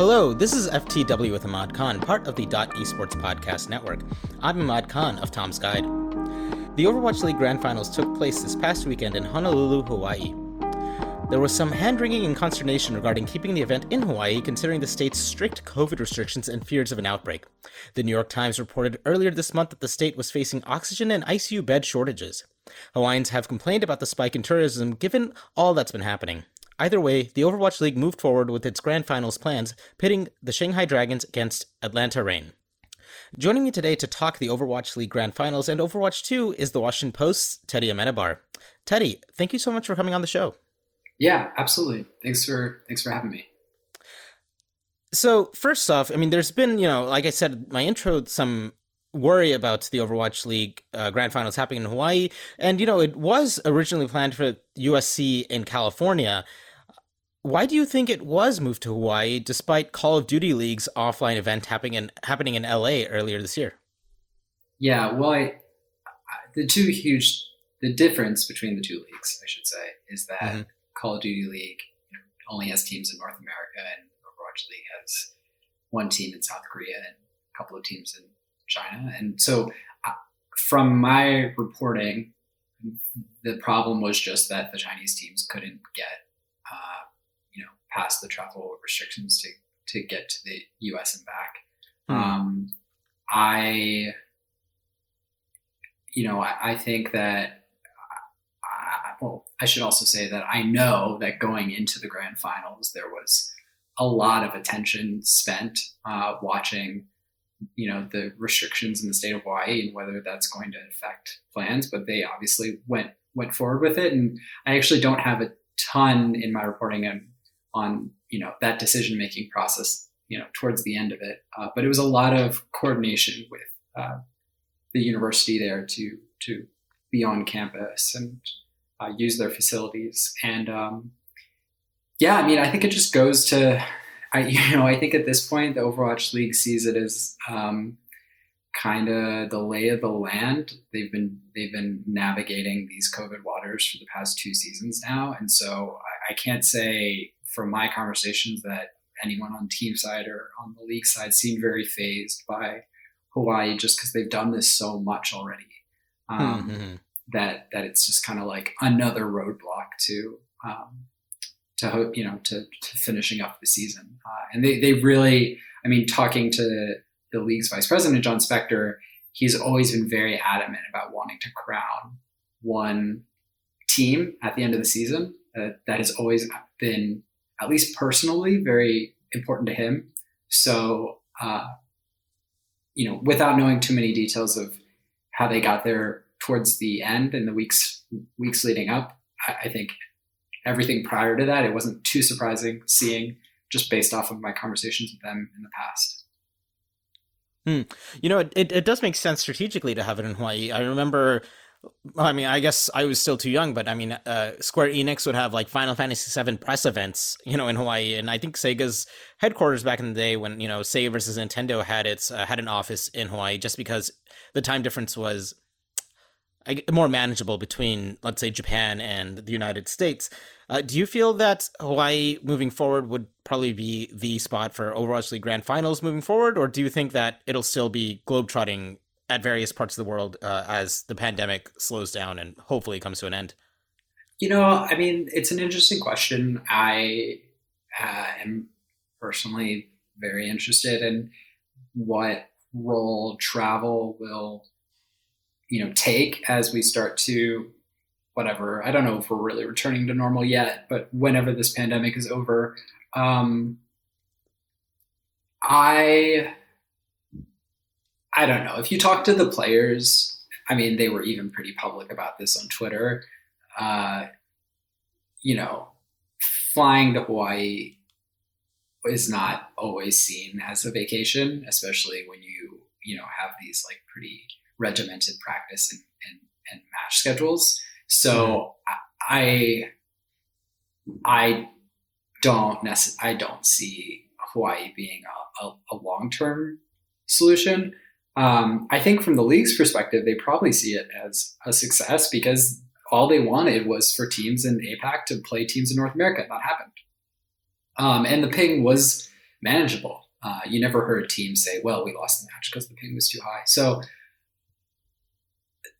Hello, this is FTW with Imad Khan, part of the Dot Esports Podcast Network. I'm Imad Khan of Tom's Guide. The Overwatch League Grand Finals took place this past weekend in Honolulu, Hawaii. There was some hand wringing and consternation regarding keeping the event in Hawaii, considering the state's strict COVID restrictions and fears of an outbreak. The New York Times reported earlier this month that the state was facing oxygen and ICU bed shortages. Hawaiians have complained about the spike in tourism given all that's been happening. Either way, the Overwatch League moved forward with its grand finals plans, pitting the Shanghai Dragons against Atlanta Reign. Joining me today to talk the Overwatch League Grand Finals and Overwatch 2 is the Washington Post's Teddy Amenabar. Teddy, thank you so much for coming on the show. Yeah, absolutely. Thanks for thanks for having me. So first off, I mean, there's been you know, like I said, my intro, some worry about the Overwatch League uh, Grand Finals happening in Hawaii, and you know, it was originally planned for USC in California. Why do you think it was moved to Hawaii despite Call of Duty League's offline event happening in happening in LA earlier this year? Yeah, well, I, the two huge the difference between the two leagues, I should say, is that mm-hmm. Call of Duty League only has teams in North America, and Overwatch League has one team in South Korea and a couple of teams in China. And so, uh, from my reporting, the problem was just that the Chinese teams couldn't get past the travel restrictions to to get to the U.S. and back. Mm. Um, I, you know, I, I think that. I, well, I should also say that I know that going into the grand finals, there was a lot of attention spent uh, watching, you know, the restrictions in the state of Hawaii and whether that's going to affect plans. But they obviously went went forward with it, and I actually don't have a ton in my reporting on on you know that decision making process you know towards the end of it. Uh, but it was a lot of coordination with uh, the university there to to be on campus and uh, use their facilities. And um, yeah i mean i think it just goes to i you know i think at this point the overwatch league sees it as um, kind of the lay of the land. They've been they've been navigating these covid waters for the past two seasons now. And so I, I can't say from my conversations that anyone on team side or on the league side seemed very fazed by Hawaii just because they've done this so much already. Um, mm-hmm. That that it's just kind of like another roadblock to um, to hope you know to, to finishing up the season. Uh, and they they really, I mean, talking to the league's vice president John Spector, he's always been very adamant about wanting to crown one team at the end of the season. Uh, that has always been at least personally, very important to him. So, uh, you know, without knowing too many details of how they got there towards the end and the weeks weeks leading up, I, I think everything prior to that, it wasn't too surprising seeing just based off of my conversations with them in the past. Hmm. You know, it, it, it, does make sense strategically to have it in Hawaii. I remember I mean, I guess I was still too young, but I mean, uh, Square Enix would have like Final Fantasy VII press events, you know, in Hawaii, and I think Sega's headquarters back in the day when you know Sega versus Nintendo had its uh, had an office in Hawaii, just because the time difference was more manageable between, let's say, Japan and the United States. Uh, do you feel that Hawaii moving forward would probably be the spot for Overwatch League Grand Finals moving forward, or do you think that it'll still be globetrotting at various parts of the world uh, as the pandemic slows down and hopefully comes to an end? You know, I mean, it's an interesting question. I uh, am personally very interested in what role travel will, you know, take as we start to whatever. I don't know if we're really returning to normal yet, but whenever this pandemic is over, um, I I don't know. If you talk to the players, I mean, they were even pretty public about this on Twitter. Uh, you know, flying to Hawaii is not always seen as a vacation, especially when you, you know, have these like pretty regimented practice and, and, and match schedules. So. I, I don't necessarily, I don't see Hawaii being a, a, a long-term solution. Um, I think from the league's perspective, they probably see it as a success because all they wanted was for teams in APAC to play teams in North America. That happened. Um, and the ping was manageable. Uh, you never heard a team say, "Well, we lost the match because the ping was too high." So,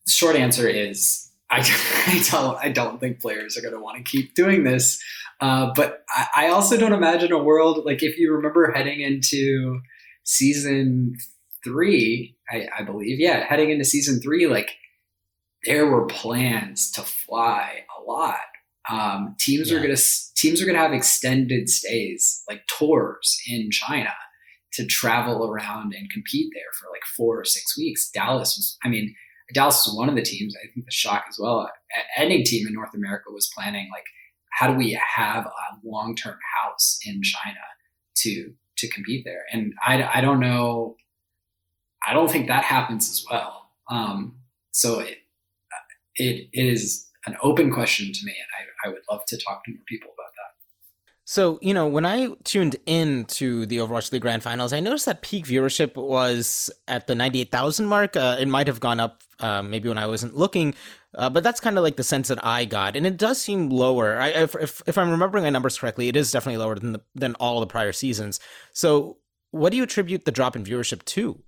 short answer is, I, I don't, I don't think players are going to want to keep doing this. Uh, but I, I also don't imagine a world like if you remember heading into season three, I, I believe, yeah, heading into season three, like there were plans to fly a lot. Um, teams yeah. are gonna teams are gonna have extended stays, like tours in China, to travel around and compete there for like four or six weeks. Dallas was, I mean, Dallas was one of the teams. I think the shock as well. Any team in North America was planning like, how do we have a long term house in China to to compete there? And I, I don't know. I don't think that happens as well. Um, so it, it is an open question to me, and I, I would love to talk to more people about that. So, you know, when I tuned in to the Overwatch League Grand Finals, I noticed that peak viewership was at the 98,000 mark. Uh, it might have gone up uh, maybe when I wasn't looking, uh, but that's kind of like the sense that I got. And it does seem lower. I, if, if, if, I'm remembering my numbers correctly, it is definitely lower than, the, than all the prior seasons. So, what do you attribute the drop in viewership to?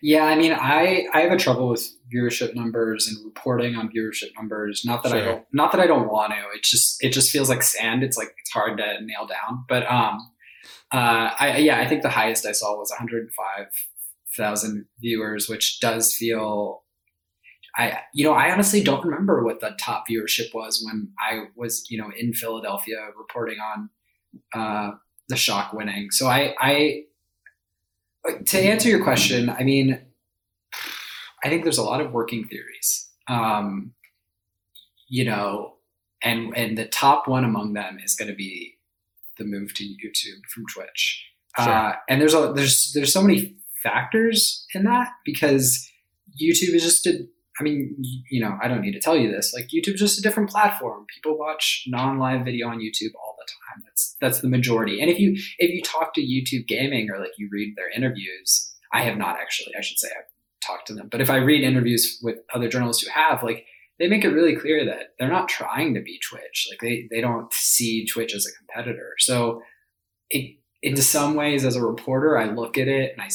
Yeah, I mean, I I have a trouble with viewership numbers and reporting on viewership numbers. Not that sure. I don't, not that I don't want to. It just it just feels like sand. It's like it's hard to nail down. But um, uh, I yeah, I think the highest I saw was 105,000 viewers, which does feel. I you know I honestly don't remember what the top viewership was when I was you know in Philadelphia reporting on uh, the shock winning. So I I to answer your question, I mean, I think there's a lot of working theories. Um, you know, and and the top one among them is going to be the move to YouTube from Twitch. Sure. Uh, and there's a there's there's so many factors in that because YouTube is just a I mean, you know, I don't need to tell you this. Like YouTube's just a different platform. People watch non-live video on YouTube all time. That's that's the majority. And if you if you talk to YouTube gaming or like you read their interviews, I have not actually. I should say I've talked to them, but if I read interviews with other journalists who have, like they make it really clear that they're not trying to be Twitch. Like they they don't see Twitch as a competitor. So it in some ways as a reporter i look at it and i, I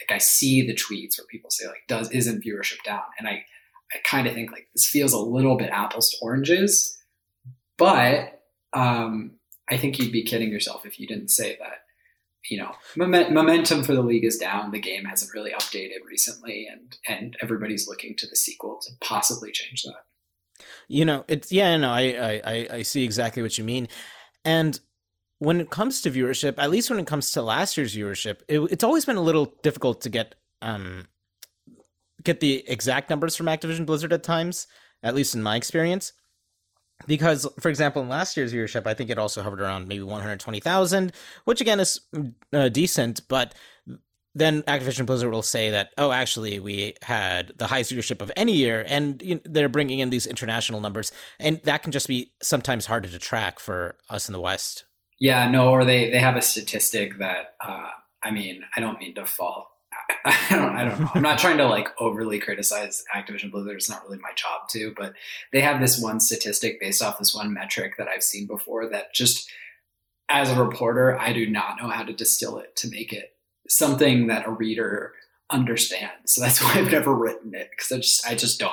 like i see the tweets where people say like does isn't viewership down and i I kind of think like this feels a little bit apples to oranges, but um, I think you'd be kidding yourself if you didn't say that. You know, moment, momentum for the league is down. The game hasn't really updated recently, and and everybody's looking to the sequel to possibly change that. You know, it's yeah, no, I I I see exactly what you mean, and when it comes to viewership, at least when it comes to last year's viewership, it, it's always been a little difficult to get um get the exact numbers from Activision Blizzard at times, at least in my experience. Because, for example, in last year's viewership, I think it also hovered around maybe 120,000, which again is uh, decent, but then Activision Blizzard will say that, oh, actually, we had the highest viewership of any year, and you know, they're bringing in these international numbers, and that can just be sometimes harder to track for us in the West. Yeah, no, or they they have a statistic that, uh, I mean, I don't mean to fall I don't, I don't know. I'm not trying to like overly criticize Activision Blizzard. It's not really my job to, but they have this one statistic based off this one metric that I've seen before that just as a reporter, I do not know how to distill it to make it something that a reader understands. So that's why I've never written it because I just, I just don't.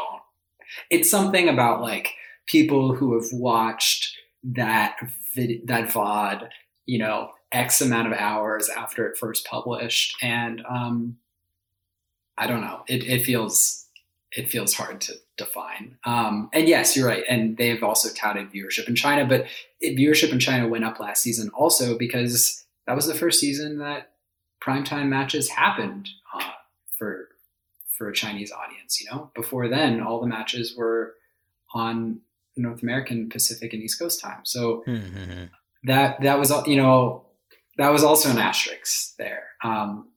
It's something about like people who have watched that vid- that VOD, you know, X amount of hours after it first published, and um, I don't know. It, it feels it feels hard to define. Um, and yes, you're right. And they've also touted viewership in China, but it, viewership in China went up last season also because that was the first season that primetime matches happened uh, for for a Chinese audience. You know, before then, all the matches were on North American, Pacific, and East Coast time. So mm-hmm. that that was you know that was also an asterisk there. Um,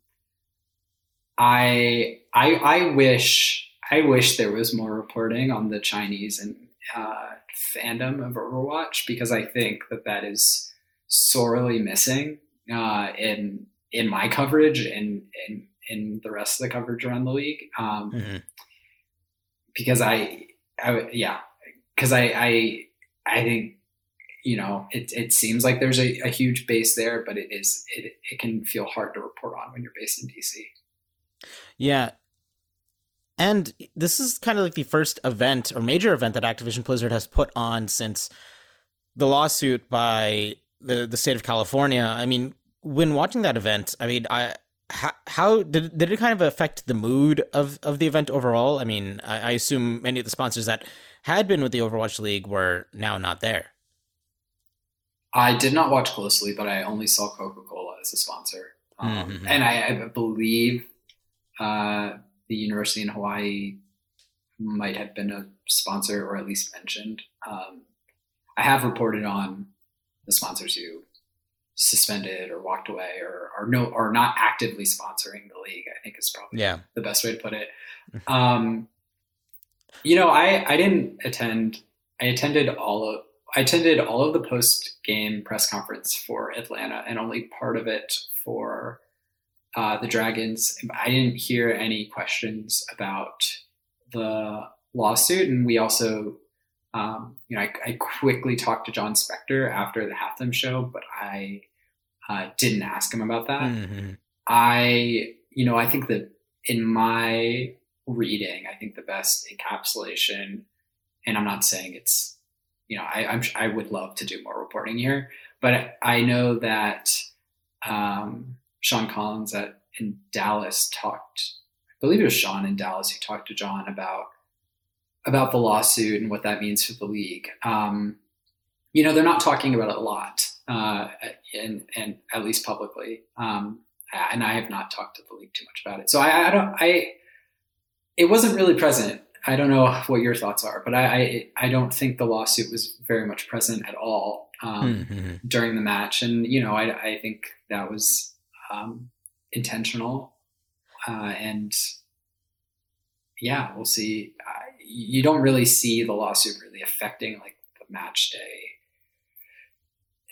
I I I wish I wish there was more reporting on the Chinese and uh, fandom of Overwatch because I think that that is sorely missing uh, in in my coverage and in in the rest of the coverage around the league. Um, mm-hmm. Because I, I yeah, because I, I I think you know, it, it seems like there's a, a huge base there, but it is it, it can feel hard to report on when you're based in DC. Yeah. And this is kind of like the first event or major event that Activision Blizzard has put on since the lawsuit by the the state of California. I mean, when watching that event, I mean, I how, how did did it kind of affect the mood of of the event overall? I mean, I, I assume many of the sponsors that had been with the Overwatch League were now not there. I did not watch closely, but I only saw Coca Cola as a sponsor, um, mm-hmm. and I, I believe uh, the university in Hawaii might have been a sponsor or at least mentioned. Um, I have reported on the sponsors who suspended or walked away or are no or not actively sponsoring the league. I think is probably yeah. the best way to put it. Um, you know, I I didn't attend. I attended all of I attended all of the post game press conference for Atlanta and only part of it for uh, the Dragons. I didn't hear any questions about the lawsuit, and we also, um, you know, I, I, quickly talked to John Spector after the halftime show, but I uh, didn't ask him about that. Mm-hmm. I, you know, I think that in my reading, I think the best encapsulation, and I'm not saying it's, you know, I, I'm I would love to do more reporting here, but I know that. Um, Sean Collins at in Dallas talked. I believe it was Sean in Dallas who talked to John about about the lawsuit and what that means for the league. Um, you know, they're not talking about it a lot, uh, and and at least publicly. Um, and I have not talked to the league too much about it. So I, I don't. I it wasn't really present. I don't know what your thoughts are, but I I, I don't think the lawsuit was very much present at all um, mm-hmm. during the match. And you know, I I think that was um, intentional. Uh, and yeah, we'll see. Uh, you don't really see the lawsuit really affecting like the match day,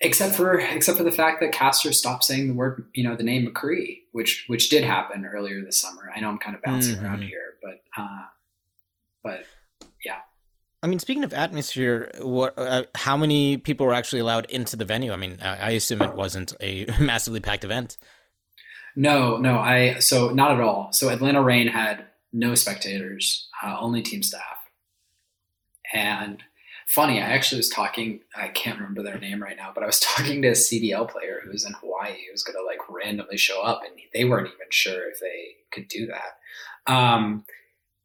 except for except for the fact that Caster stopped saying the word, you know, the name McCree, which which did happen earlier this summer. I know I'm kind of bouncing mm-hmm. around here, but uh, but yeah. I mean, speaking of atmosphere, what, uh, how many people were actually allowed into the venue? I mean, I, I assume it wasn't a massively packed event. No, no, I so not at all. So Atlanta Reign had no spectators, uh, only team staff. And funny, I actually was talking. I can't remember their name right now, but I was talking to a CDL player who was in Hawaii who was going to like randomly show up, and they weren't even sure if they could do that. Um,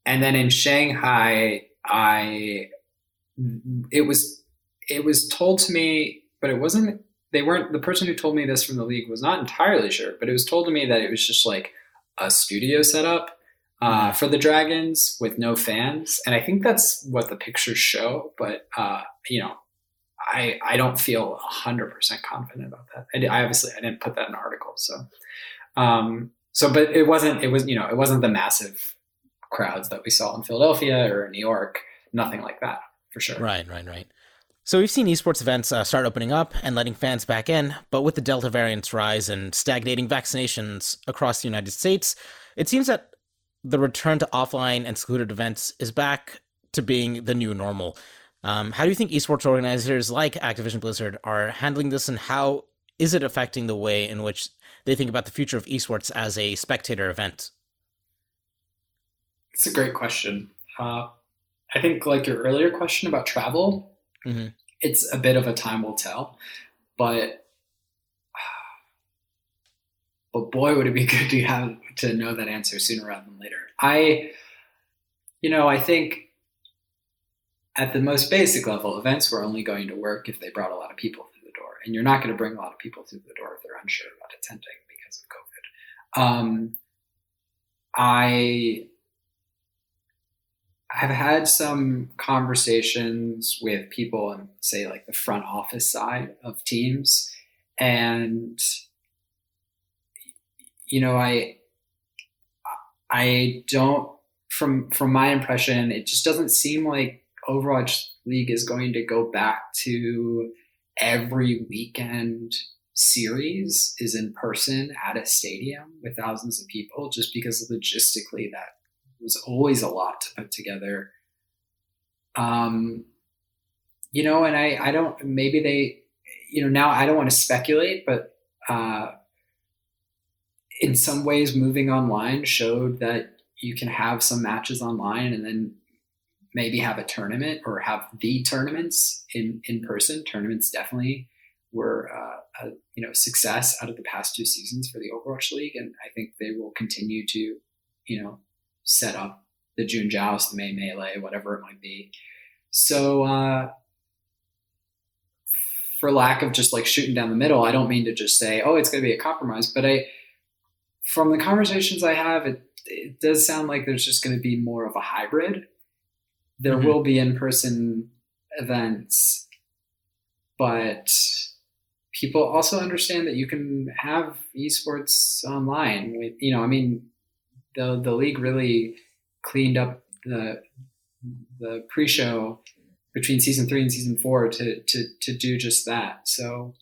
and then in Shanghai, I it was it was told to me, but it wasn't they weren't the person who told me this from the league was not entirely sure, but it was told to me that it was just like a studio setup uh, mm-hmm. for the Dragons with no fans, and I think that's what the pictures show. But uh, you know, I I don't feel hundred percent confident about that. I, I, obviously I didn't put that in an article, so um, so but it wasn't it was you know it wasn't the massive crowds that we saw in Philadelphia or New York. Nothing like that for sure. Right, right, right. So we've seen esports events uh, start opening up and letting fans back in, but with the Delta variant's rise and stagnating vaccinations across the United States, it seems that the return to offline and secluded events is back to being the new normal. Um, how do you think esports organizers like Activision Blizzard are handling this, and how is it affecting the way in which they think about the future of esports as a spectator event? It's a great question. Uh, I think, like your earlier question about travel, Mm-hmm. It's a bit of a time will tell, but but boy, would it be good to have to know that answer sooner rather than later. I, you know, I think at the most basic level, events were only going to work if they brought a lot of people through the door, and you're not going to bring a lot of people through the door if they're unsure about attending because of COVID. Um, I I've had some conversations with people in, say, like the front office side of teams, and you know, I I don't from from my impression, it just doesn't seem like Overwatch League is going to go back to every weekend series is in person at a stadium with thousands of people just because logistically that was always a lot to put together. Um, you know, and I, I don't, maybe they, you know, now I don't want to speculate, but uh, in some ways, moving online showed that you can have some matches online and then maybe have a tournament or have the tournaments in in person. Tournaments definitely were uh, a you know success out of the past two seasons for the Overwatch League, and I think they will continue to you know set up the June Joust, the May Melee, whatever it might be. So. Uh, for lack of just like shooting down the middle, I don't mean to just say, oh, it's going to be a compromise, but I, from the conversations I have, it, it does sound like there's just going to be more of a hybrid. There mm-hmm. will be in person events, but people also understand that you can have esports online. With you know, I mean, the the league really cleaned up the the pre-show between season three and season four to to to do just that. So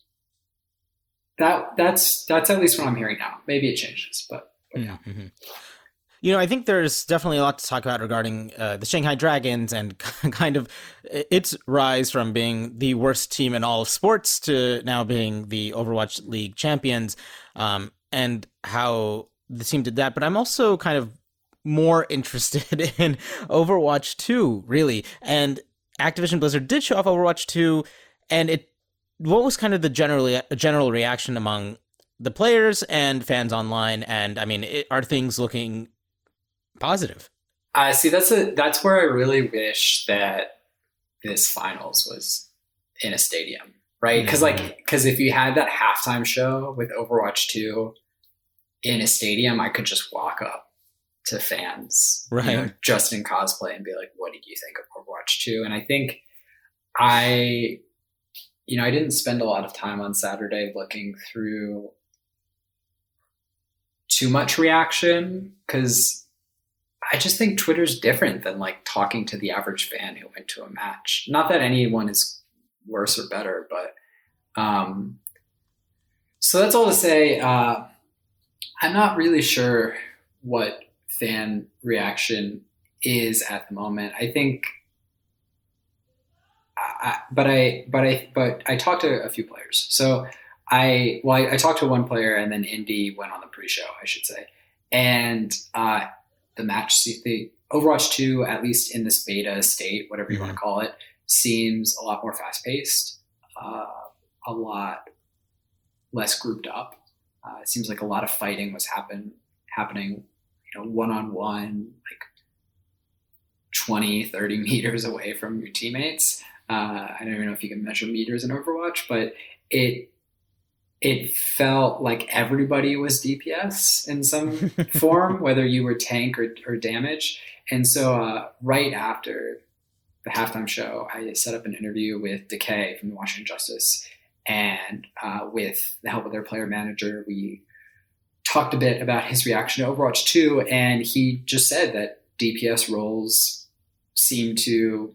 that that's that's at least what I'm hearing now. Maybe it changes, but, but yeah. Mm-hmm. You know, I think there's definitely a lot to talk about regarding uh, the Shanghai Dragons and kind of its rise from being the worst team in all of sports to now being the Overwatch League champions, um, and how the team did that. But I'm also kind of more interested in Overwatch 2, really. And Activision Blizzard did show off Overwatch 2, and it what was kind of the generally general reaction among the players and fans online? And I mean, it, are things looking positive? Uh, see, that's a that's where I really wish that this finals was in a stadium, right? Because mm-hmm. like, because if you had that halftime show with Overwatch Two in a stadium, I could just walk up to fans, right, you know, just in cosplay, and be like, "What did you think of Overwatch 2? And I think I you know, I didn't spend a lot of time on Saturday looking through too much reaction because I just think Twitter's different than like talking to the average fan who went to a match. Not that anyone is worse or better, but um, so that's all to say. Uh, I'm not really sure what fan reaction is at the moment. I think I, but I but I but I talked to a few players. So I well I, I talked to one player and then Indy went on the pre-show, I should say, and uh, the match the Overwatch two at least in this beta state, whatever you mm-hmm. want to call it, seems a lot more fast paced, uh, a lot less grouped up. Uh, it seems like a lot of fighting was happen happening, you know, one on one, like 20, 30 meters away from your teammates. Uh, I don't even know if you can measure meters in Overwatch, but it it felt like everybody was DPS in some form, whether you were tank or, or damage. And so, uh, right after the halftime show, I set up an interview with Decay from the Washington Justice, and uh, with the help of their player manager, we talked a bit about his reaction to Overwatch 2, and he just said that DPS roles seem to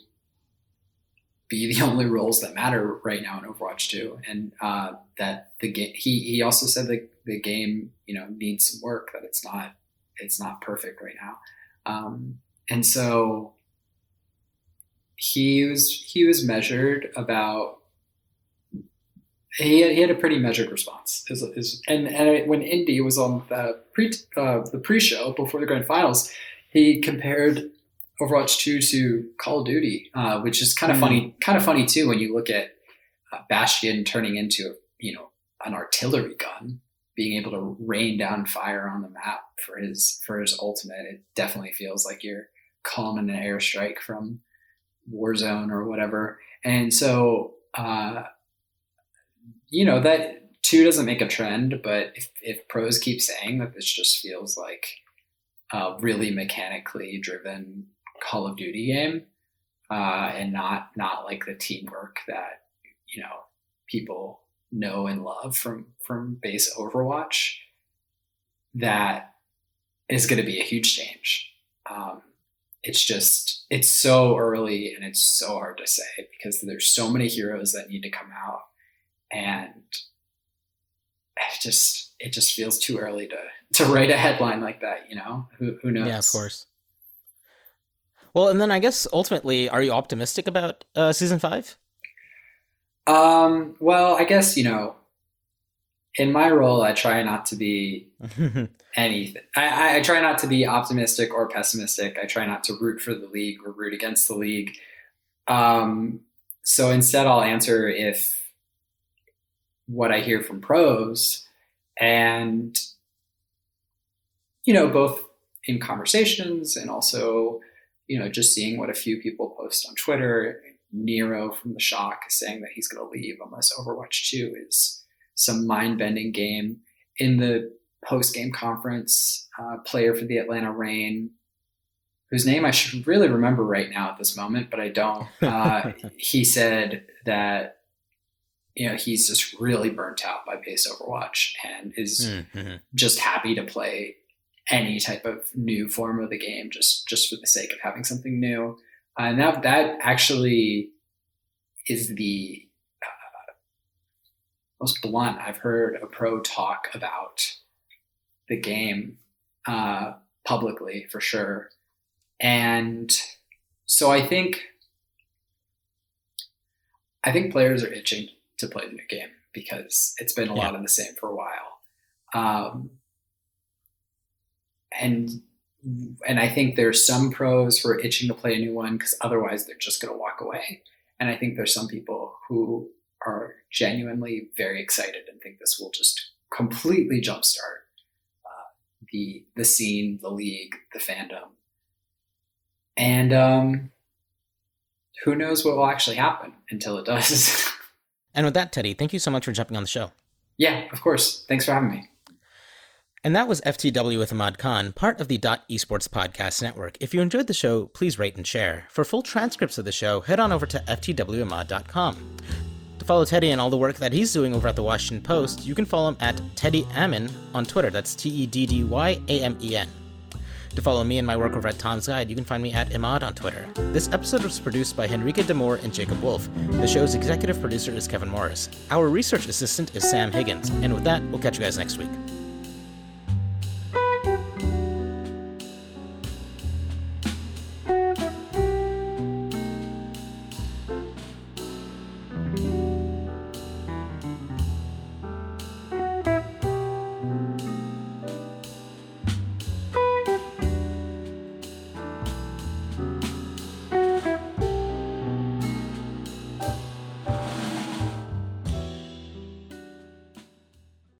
be the only roles that matter right now in Overwatch 2, and uh, that the game. He he also said that the game you know needs some work. That it's not it's not perfect right now, um, and so he was he was measured about. He had, he had a pretty measured response, is, is, and and when Indy was on the pre uh, the pre show before the grand finals, he compared Overwatch 2 to Call of Duty, uh, which is kind of mm. funny, kind of funny too when you look at uh, Bastion turning into you know an artillery gun, being able to rain down fire on the map for his for his ultimate. It definitely feels like you're calling an airstrike from Warzone or whatever. And so, uh, you know that two doesn't make a trend, but if, if pros keep saying that this just feels like a really mechanically driven Call of Duty game, uh, and not not like the teamwork that you know people know and love from from base Overwatch. That is going to be a huge change. Um, it's just it's so early and it's so hard to say because there's so many heroes that need to come out and it just it just feels too early to to write a headline like that you know who, who knows yeah of course well, and then I guess ultimately, are you optimistic about uh, season five? Um, well, I guess, you know, in my role, I try not to be anything. I, I, try not to be optimistic or pessimistic. I try not to root for the league or root against the league. Um, so instead, I'll answer if what I hear from pros and, you know, both in conversations and also, you know, just seeing what a few people post on Twitter. Nero from the Shock saying that he's going to leave unless Overwatch 2 is some mind bending game. In the post game conference, uh, player for the Atlanta Reign, whose name I should really remember right now at this moment, but I don't. Uh, he said that you know he's just really burnt out by base Overwatch and is mm-hmm. just happy to play any type of new form of the game just just for the sake of having something new. Uh, and that that actually is the most blunt I've heard a pro talk about the game uh, publicly for sure. And so I think I think players are itching to play the new game because it's been a yeah. lot of the same for a while. Um, and and I think there's some pros who are itching to play a new one because otherwise they're just going to walk away. And I think there's some people who are genuinely very excited and think this will just completely jumpstart uh, the the scene, the league, the fandom, and um, who knows what will actually happen until it does. and with that, Teddy, thank you so much for jumping on the show. Yeah, of course. Thanks for having me. And that was FTW with Imad Khan, part of the Dot Esports Podcast Network. If you enjoyed the show, please rate and share. For full transcripts of the show, head on over to ftwimad.com. To follow Teddy and all the work that he's doing over at the Washington Post, you can follow him at Teddy Amen on Twitter. That's T E D D Y A M E N. To follow me and my work over at Tom's Guide, you can find me at Imad on Twitter. This episode was produced by Henrique Demore and Jacob Wolf. The show's executive producer is Kevin Morris. Our research assistant is Sam Higgins. And with that, we'll catch you guys next week.